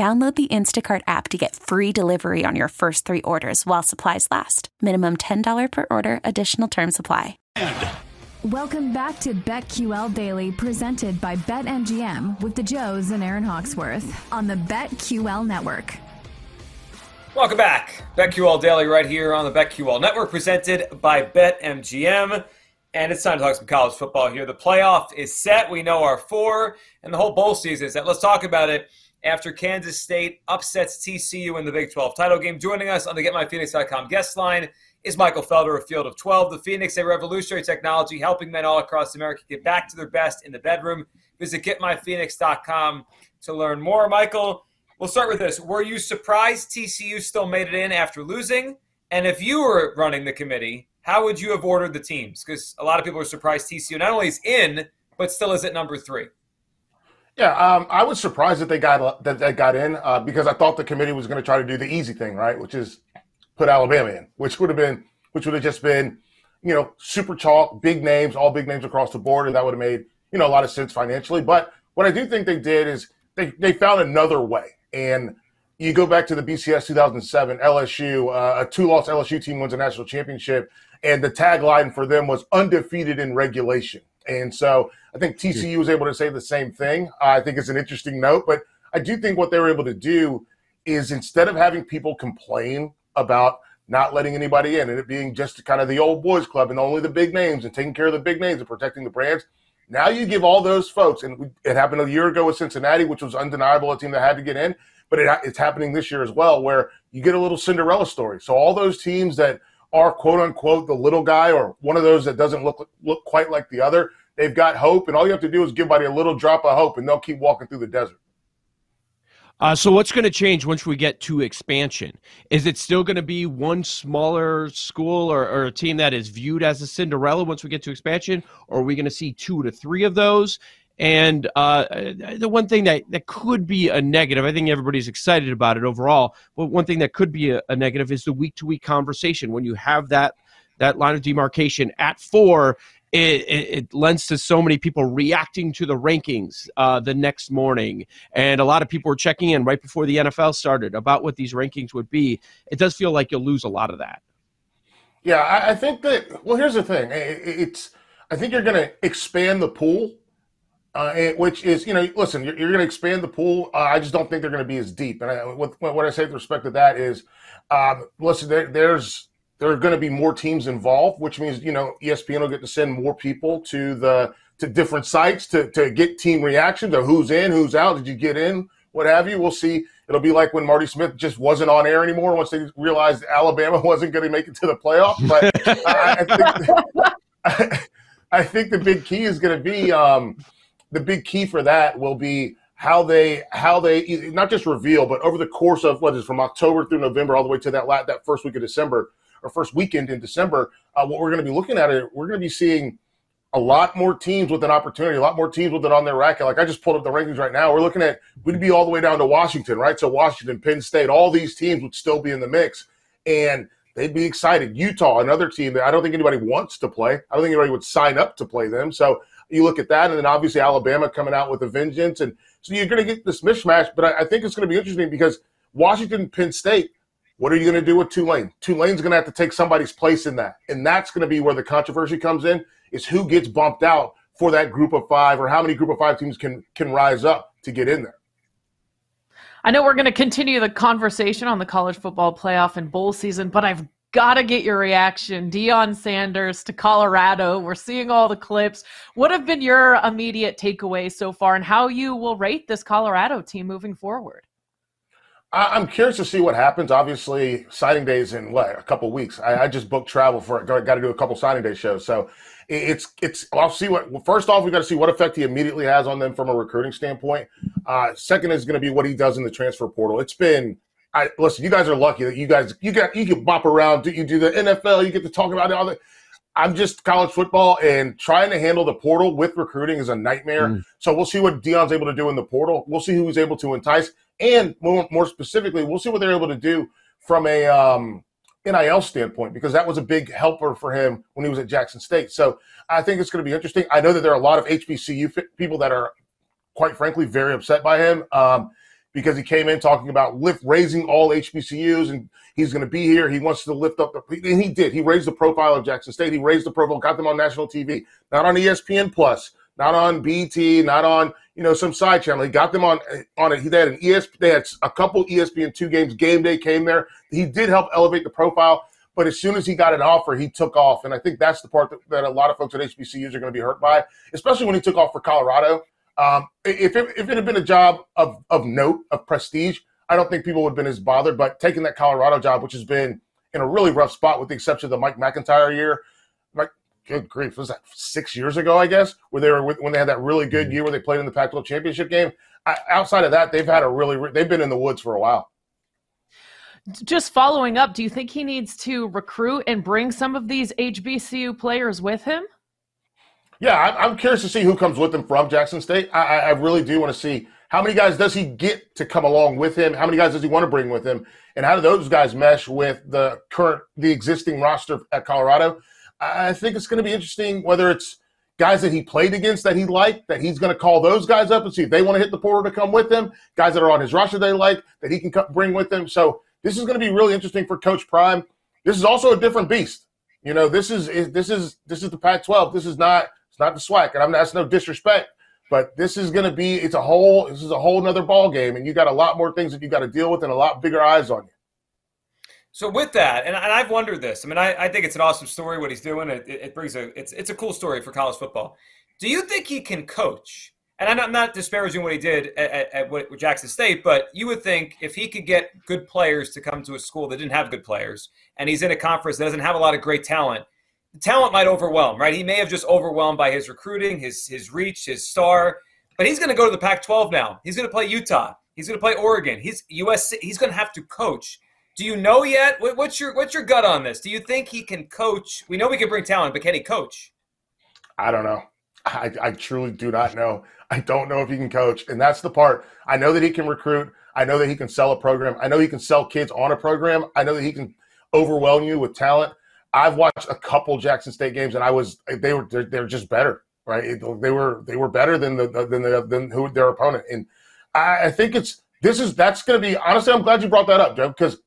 Download the Instacart app to get free delivery on your first three orders while supplies last. Minimum $10 per order, additional term supply. Welcome back to BetQL Daily, presented by BetMGM with the Joes and Aaron Hawksworth on the BetQL Network. Welcome back. BetQL Daily right here on the BetQL Network, presented by BetMGM. And it's time to talk some college football here. The playoff is set. We know our four, and the whole bowl season is set. Let's talk about it after Kansas State upsets TCU in the Big 12 title game. Joining us on the GetMyPhoenix.com guest line is Michael Felder of Field of 12. The Phoenix, a revolutionary technology helping men all across America get back to their best in the bedroom. Visit GetMyPhoenix.com to learn more. Michael, we'll start with this. Were you surprised TCU still made it in after losing? And if you were running the committee, how would you have ordered the teams? Because a lot of people are surprised TCU not only is in, but still is at number three. Yeah, um, I was surprised that they got that they got in uh, because I thought the committee was going to try to do the easy thing, right, which is put Alabama in, which would have been which would have just been, you know, super chalk, big names, all big names across the board, and that would have made you know a lot of sense financially. But what I do think they did is they they found another way, and you go back to the BCS 2007 LSU, uh, a two-loss LSU team wins a national championship, and the tagline for them was undefeated in regulation. And so I think TCU was able to say the same thing. I think it's an interesting note, but I do think what they were able to do is instead of having people complain about not letting anybody in and it being just kind of the old boys club and only the big names and taking care of the big names and protecting the brands, now you give all those folks, and it happened a year ago with Cincinnati, which was undeniable, a team that had to get in, but it, it's happening this year as well, where you get a little Cinderella story. So all those teams that are quote unquote the little guy or one of those that doesn't look look quite like the other, they've got hope, and all you have to do is give somebody a little drop of hope, and they'll keep walking through the desert. Uh, so what's going to change once we get to expansion? Is it still going to be one smaller school or, or, a team that is viewed as a Cinderella once we get to expansion, or are we going to see two to three of those? And uh, the one thing that, that could be a negative, I think everybody's excited about it overall, but one thing that could be a, a negative is the week to week conversation. When you have that that line of demarcation at four it, it, it, lends to so many people reacting to the rankings uh, the next morning. And a lot of people were checking in right before the NFL started about what these rankings would be. It does feel like you'll lose a lot of that. Yeah, I, I think that, well, here's the thing it, it's, I think you're going to expand the pool. Uh, which is, you know, listen, you're, you're going to expand the pool. Uh, I just don't think they're going to be as deep. And I, what, what I say with respect to that is, um, listen, there, there's there are going to be more teams involved, which means you know ESPN will get to send more people to the to different sites to to get team reaction to who's in, who's out. Did you get in? What have you? We'll see. It'll be like when Marty Smith just wasn't on air anymore once they realized Alabama wasn't going to make it to the playoff. But I, think, I, think the big key is going to be um, the big key for that will be how they how they not just reveal, but over the course of what is from October through November all the way to that that first week of December or first weekend in December, uh, what we're going to be looking at, it, we're going to be seeing a lot more teams with an opportunity, a lot more teams with it on their racket. Like I just pulled up the rankings right now. We're looking at we'd be all the way down to Washington, right? So Washington, Penn State, all these teams would still be in the mix, and they'd be excited. Utah, another team that I don't think anybody wants to play. I don't think anybody would sign up to play them. So you look at that, and then obviously Alabama coming out with a vengeance, and so you're going to get this mishmash. But I, I think it's going to be interesting because Washington, Penn State what are you going to do with Tulane? Tulane's going to have to take somebody's place in that. And that's going to be where the controversy comes in is who gets bumped out for that group of five or how many group of five teams can can rise up to get in there. I know we're going to continue the conversation on the college football playoff and bowl season, but I've got to get your reaction. Deion Sanders to Colorado. We're seeing all the clips. What have been your immediate takeaways so far and how you will rate this Colorado team moving forward? I, am curious to see what happens. Obviously, signing days in what a couple weeks. I, I, just booked travel for it. Got to do a couple signing day shows, so it's it's. I'll see what. Well, first off, we got to see what effect he immediately has on them from a recruiting standpoint. Uh, second is going to be what he does in the transfer portal. It's been. I listen. You guys are lucky that you guys you got you can bop around. Do You do the NFL. You get to talk about it all the I'm just college football and trying to handle the portal with recruiting is a nightmare. Mm. So we'll see what Deion's able to do in the portal. We'll see who he's able to entice, and more, more specifically, we'll see what they're able to do from a um, NIL standpoint because that was a big helper for him when he was at Jackson State. So I think it's going to be interesting. I know that there are a lot of HBCU people that are, quite frankly, very upset by him. Um, because he came in talking about lift raising all HBCUs and he's going to be here. He wants to lift up the and he did. He raised the profile of Jackson State. He raised the profile, got them on national TV, not on ESPN Plus, not on BT, not on you know some side channel. He got them on on it. He had an ESP. They had a couple ESPN two games. Game day came there. He did help elevate the profile. But as soon as he got an offer, he took off, and I think that's the part that, that a lot of folks at HBCUs are going to be hurt by, especially when he took off for Colorado um, if, it, if it had been a job of, of note, of prestige, I don't think people would have been as bothered. But taking that Colorado job, which has been in a really rough spot with the exception of the Mike MacIntyre year, like, good grief, was that six years ago, I guess, where they were when they had that really good mm-hmm. year where they played in the Pac 12 championship game? I, outside of that, they've had a really, they've been in the woods for a while. Just following up, do you think he needs to recruit and bring some of these HBCU players with him? Yeah, I'm curious to see who comes with him from Jackson State. I, I really do want to see how many guys does he get to come along with him? How many guys does he want to bring with him? And how do those guys mesh with the current, the existing roster at Colorado? I think it's going to be interesting whether it's guys that he played against that he liked, that he's going to call those guys up and see if they want to hit the portal to come with him, guys that are on his roster they like that he can bring with him. So this is going to be really interesting for Coach Prime. This is also a different beast. You know, this is this is this is the Pac-12. This is not not the swag, and I'm that's no disrespect, but this is going to be it's a whole this is a whole nother ball game, and you got a lot more things that you got to deal with and a lot bigger eyes on you. So with that, and, and I've wondered this. I mean, I, I think it's an awesome story what he's doing. It, it, brings a it's it's a cool story for college football. Do you think he can coach? And I'm not, I'm not disparaging what he did at, at, at, Jackson State, but you would think if he could get good players to come to a school that didn't have good players, and he's in a conference that doesn't have a lot of great talent, talent might overwhelm, right? He may have just overwhelmed by his recruiting, his his reach, his star. But he's going to go to the Pac-12 now. He's going to play Utah. He's going to play Oregon. He's USC. He's going to have to coach. Do you know yet? What's your what's your gut on this? Do you think he can coach? We know we can bring talent, but can he coach? I don't know. I, I truly do not know. I don't know if he can coach, and that's the part. I know that he can recruit. I know that he can sell a program. I know he can sell kids on a program. I know that he can overwhelm you with talent. I've watched a couple Jackson State games, and I was they were they're, they're just better, right? They were they were better than the than the than who their opponent, and I, I think it's this is that's going to be honestly. I'm glad you brought that up, Joe, because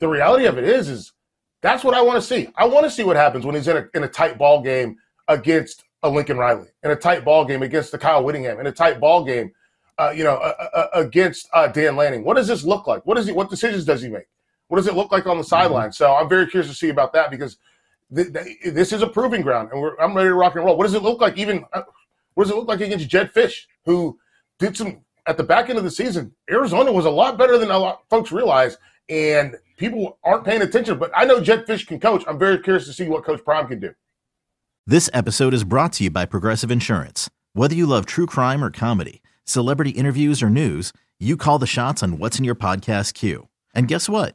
the reality of it is is that's what I want to see. I want to see what happens when he's in a in a tight ball game against a Lincoln Riley, in a tight ball game against the Kyle Whittingham, in a tight ball game, uh, you know, uh, uh, against uh, Dan Lanning. What does this look like? What is he? What decisions does he make? What does it look like on the sideline? Mm-hmm. So I'm very curious to see about that because th- th- this is a proving ground, and I'm ready to rock and roll. What does it look like? Even uh, what does it look like against Jedd Fisch, who did some at the back end of the season? Arizona was a lot better than a lot folks realize, and people aren't paying attention. But I know Jedd Fisch can coach. I'm very curious to see what Coach Prime can do. This episode is brought to you by Progressive Insurance. Whether you love true crime or comedy, celebrity interviews or news, you call the shots on what's in your podcast queue. And guess what?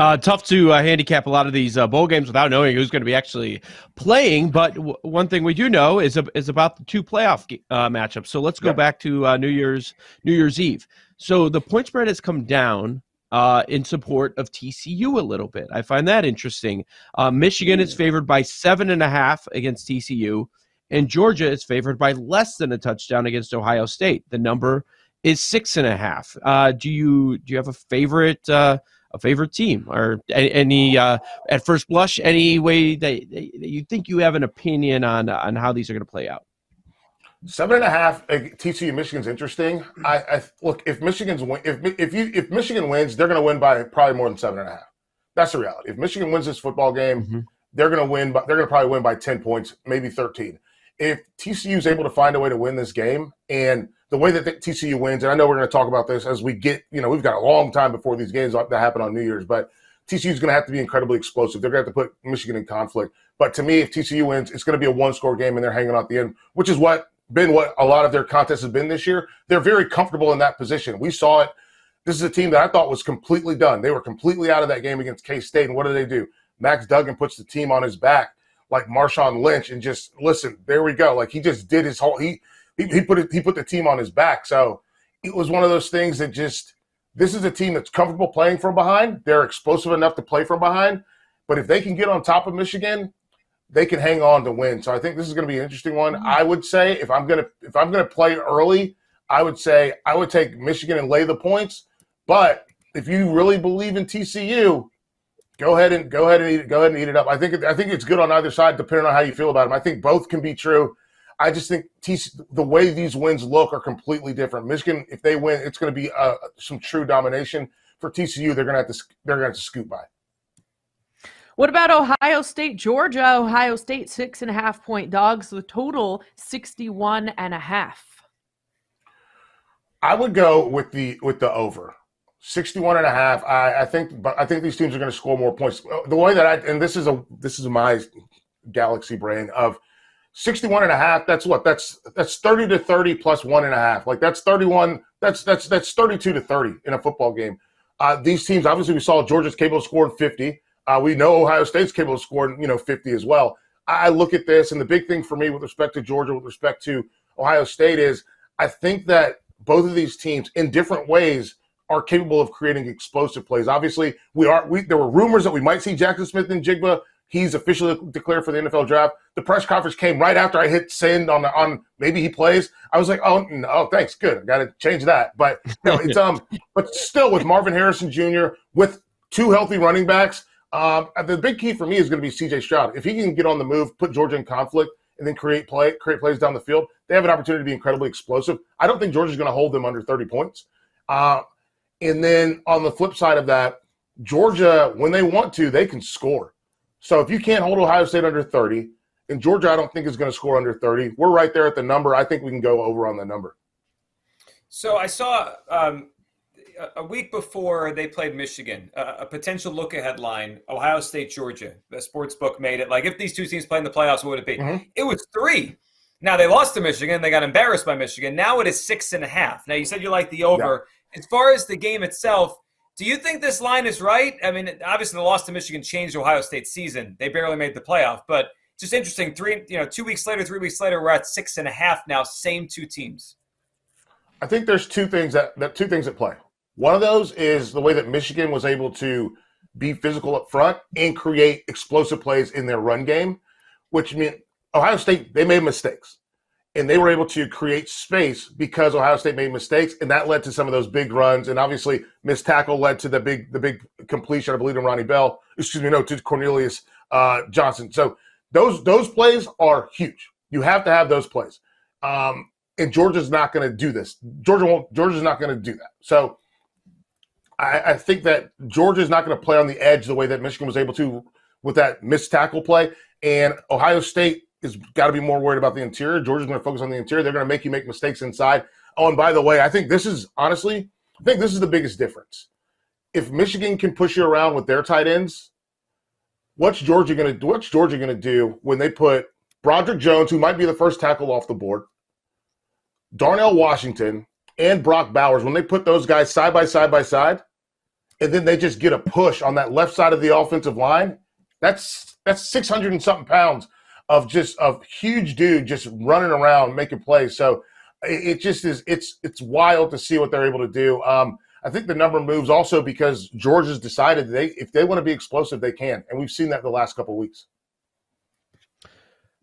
Uh, tough to uh, handicap a lot of these uh, bowl games without knowing who's going to be actually playing. But w- one thing we do know is is about the two playoff uh, matchups. So let's go back to uh, New Year's New Year's Eve. So the point spread has come down uh, in support of TCU a little bit. I find that interesting. Michigan is favored by seven and a half against TCU, and Georgia is favored by less than a touchdown against Ohio State. The number is six and a half. do you do you have a favorite? A favorite team or any uh, at first blush any way that, that you think you have an opinion on on how these are going to play out Seven and a half. TCU Michigan's interesting. I, I look if Michigan's win, if if you if Michigan wins, they're going to win by probably more than seven and a half. That's the reality. If Michigan wins this football game, mm-hmm. they're going to win. But they're going to probably win by ten points, maybe thirteen. If TCU is able to find a way to win this game, and the way that TCU wins, and I know we're going to talk about this as we get, you know, we've got a long time before these games that happen on New Year's, but TCU is going to have to be incredibly explosive. They're going to have to put Michigan in conflict. But to me, if TCU wins, it's going to be a one score game and they're hanging out the end, which is what been what a lot of their contests have been this year. They're very comfortable in that position. We saw it. This is a team that I thought was completely done. They were completely out of that game against K State. And what do they do? Max Duggan puts the team on his back like Marshawn Lynch and just listen, there we go. Like he just did his whole he he, he put it, he put the team on his back. So it was one of those things that just this is a team that's comfortable playing from behind. They're explosive enough to play from behind, but if they can get on top of Michigan, they can hang on to win. So I think this is going to be an interesting one. Mm-hmm. I would say if I'm gonna if I'm gonna play early, I would say I would take Michigan and lay the points. But if you really believe in TCU, go ahead and go ahead and eat, go ahead and eat it up. I think I think it's good on either side, depending on how you feel about them. I think both can be true. I just think the way these wins look are completely different. Michigan, if they win, it's going to be uh, some true domination. For TCU, they're going to have to they're going to have to scoot by. What about Ohio State, Georgia? Ohio State six and a half point dogs. The total 61 and a half. I would go with the with the over. 61 and a half. I, I think but I think these teams are going to score more points. The way that I and this is a this is my galaxy brain of 61 and a half that's what that's that's 30 to 30 plus one and a half like that's 31 that's that's that's 32 to 30 in a football game uh, these teams obviously we saw georgia's capable scored 50 uh, we know ohio state's capable of scoring you know 50 as well I, look at this and the big thing for me with respect to georgia with respect to ohio state is i think that both of these teams in different ways are capable of creating explosive plays. Obviously, we are. We, there were rumors that we might see Jackson Smith-Njigba He's officially declared for the NFL draft. The press conference came right after I hit send on the, on maybe he plays. I was like, oh, no, oh, thanks, good. I got to change that. But you know, it's um, but still with Marvin Harrison Jr. with two healthy running backs. Um, the big key for me is going to be C.J. Stroud. If he can get on the move, put Georgia in conflict, and then create play, create plays down the field, they have an opportunity to be incredibly explosive. I don't think Georgia's going to hold them under 30 points. Uh, and then on the flip side of that, Georgia, when they want to, they can score. So if you can't hold Ohio State under 30, and Georgia, I don't think is going to score under 30. We're right there at the number. I think we can go over on the number. So I saw um, a week before they played Michigan, uh, a potential look ahead line, Ohio State, Georgia. The sports book made it like if these two teams play in the playoffs, what would it be? Mm-hmm. It was three. Now they lost to Michigan. They got embarrassed by Michigan. Now it is six and a half. Now you said you like the over. Yeah. As far as the game itself, do you think this line is right? I mean, obviously the loss to Michigan changed Ohio State's season. They barely made the playoff, but just interesting. Three, you know, two weeks later, three weeks later, we're at six and a half now. Same two teams. I think there's two things that, that two things at play. One of those is the way that Michigan was able to be physical up front and create explosive plays in their run game, which meant Ohio State they made mistakes and they were able to create space because Ohio State made mistakes, and that led to some of those big runs. And obviously, missed tackle led to the big the big completion, I believe, to Ronnie Bell. Excuse me, no, to Cornelius uh, Johnson. So those those plays are huge. You have to have those plays. Um, and Georgia's not going to do this. Georgia won't. Georgia's not going to do that. So I, I think that Georgia's not going to play on the edge the way that Michigan was able to with that missed tackle play. And Ohio State is got to be more worried about the interior. Georgia's going to focus on the interior. They're going to make you make mistakes inside. Oh, and by the way, I think this is honestly, I think this is the biggest difference. If Michigan can push you around with their tight ends, what's Georgia going to do? What's Georgia going to do when they put Broderick Jones, who might be the first tackle off the board, Darnell Washington, and Brock Bowers, when they put those guys side by side by side, and then they just get a push on that left side of the offensive line. That's that's six hundred and something pounds of just of huge dude just running around making plays. So it, it just is it's it's wild to see what they're able to do. Um, I think the number moves also because Georgia's decided they if they want to be explosive, they can, and we've seen that the last couple weeks.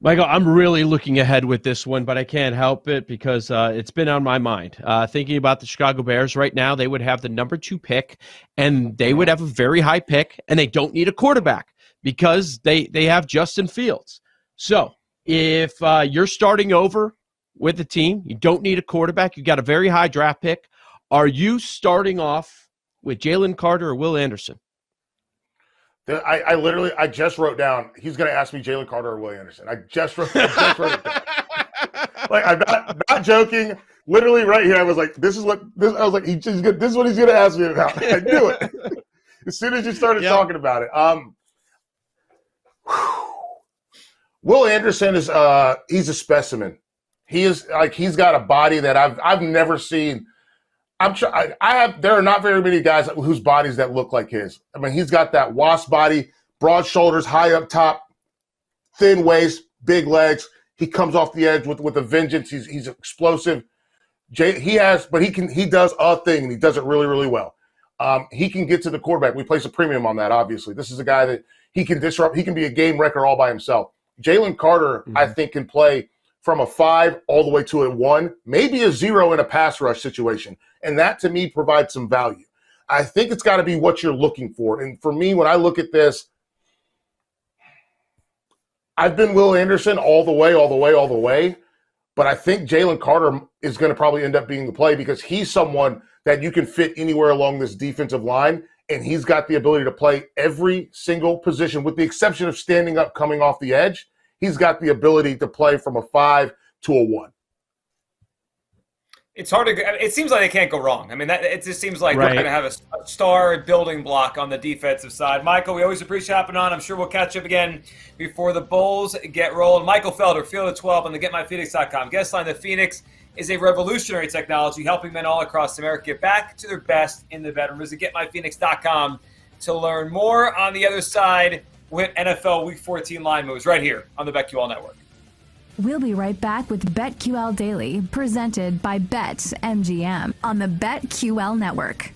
Michael, I'm really looking ahead with this one, but I can't help it because uh, it's been on my mind. Uh, thinking about the Chicago Bears right now, they would have the number two pick, and they would have a very high pick, and they don't need a quarterback because they they have Justin Fields. So if uh, you're starting over with the team, you don't need a quarterback. You got a very high draft pick. Are you starting off with Jalen Carter or Will Anderson? I, I literally, I just wrote down. He's going to ask me Jalen Carter or Will Anderson. I just wrote, I just wrote it down. like I'm not, not joking. Literally, right here, I was like, "This is what this." I was like, he, "He's good. This is what he's going to ask me about." I knew it as soon as you started yep. talking about it. Um, Will Anderson is uh, he's a specimen. He is like he's got a body that I've I've never seen I'm I, I, have. There are not very many guys whose bodies that look like his. I mean, he's got that wasp body, broad shoulders, high up top, thin waist, big legs. He comes off the edge with with a vengeance. He's he's explosive. Jay, he has, but he can he does a thing and he does it really really well. Um, he can get to the quarterback. We place a premium on that. Obviously, this is a guy that he can disrupt. He can be a game wrecker all by himself. Jalen Carter, mm-hmm. I think, can play from a five all the way to a one, maybe a zero in a pass rush situation. And that to me provides some value. I think it's got to be what you're looking for. And for me, when I look at this, I've been Will Anderson all the way, all the way, all the way. But I think Jalen Carter is going to probably end up being the play because he's someone that you can fit anywhere along this defensive line. And he's got the ability to play every single position, with the exception of standing up coming off the edge he's got the ability to play from a five to a one. It's hard to. It seems like they can't go wrong. I mean, that, it just seems like right. they're going to have a, a, star building block on the defensive side. Michael, we always appreciate hopping on. I'm sure we'll catch up again before the Bulls get rolled. Michael Felder, Field of 12 on the GetMyPhoenix.com. Guest line: The Phoenix is a revolutionary technology helping men all across America get back to their best in the bedroom. Visit GetMyPhoenix.com to learn more. On the other side with NFL Week 14 line moves right here on the BetQL Network. We'll be right back with BetQL Daily, presented by BetMGM on the BetQL Network.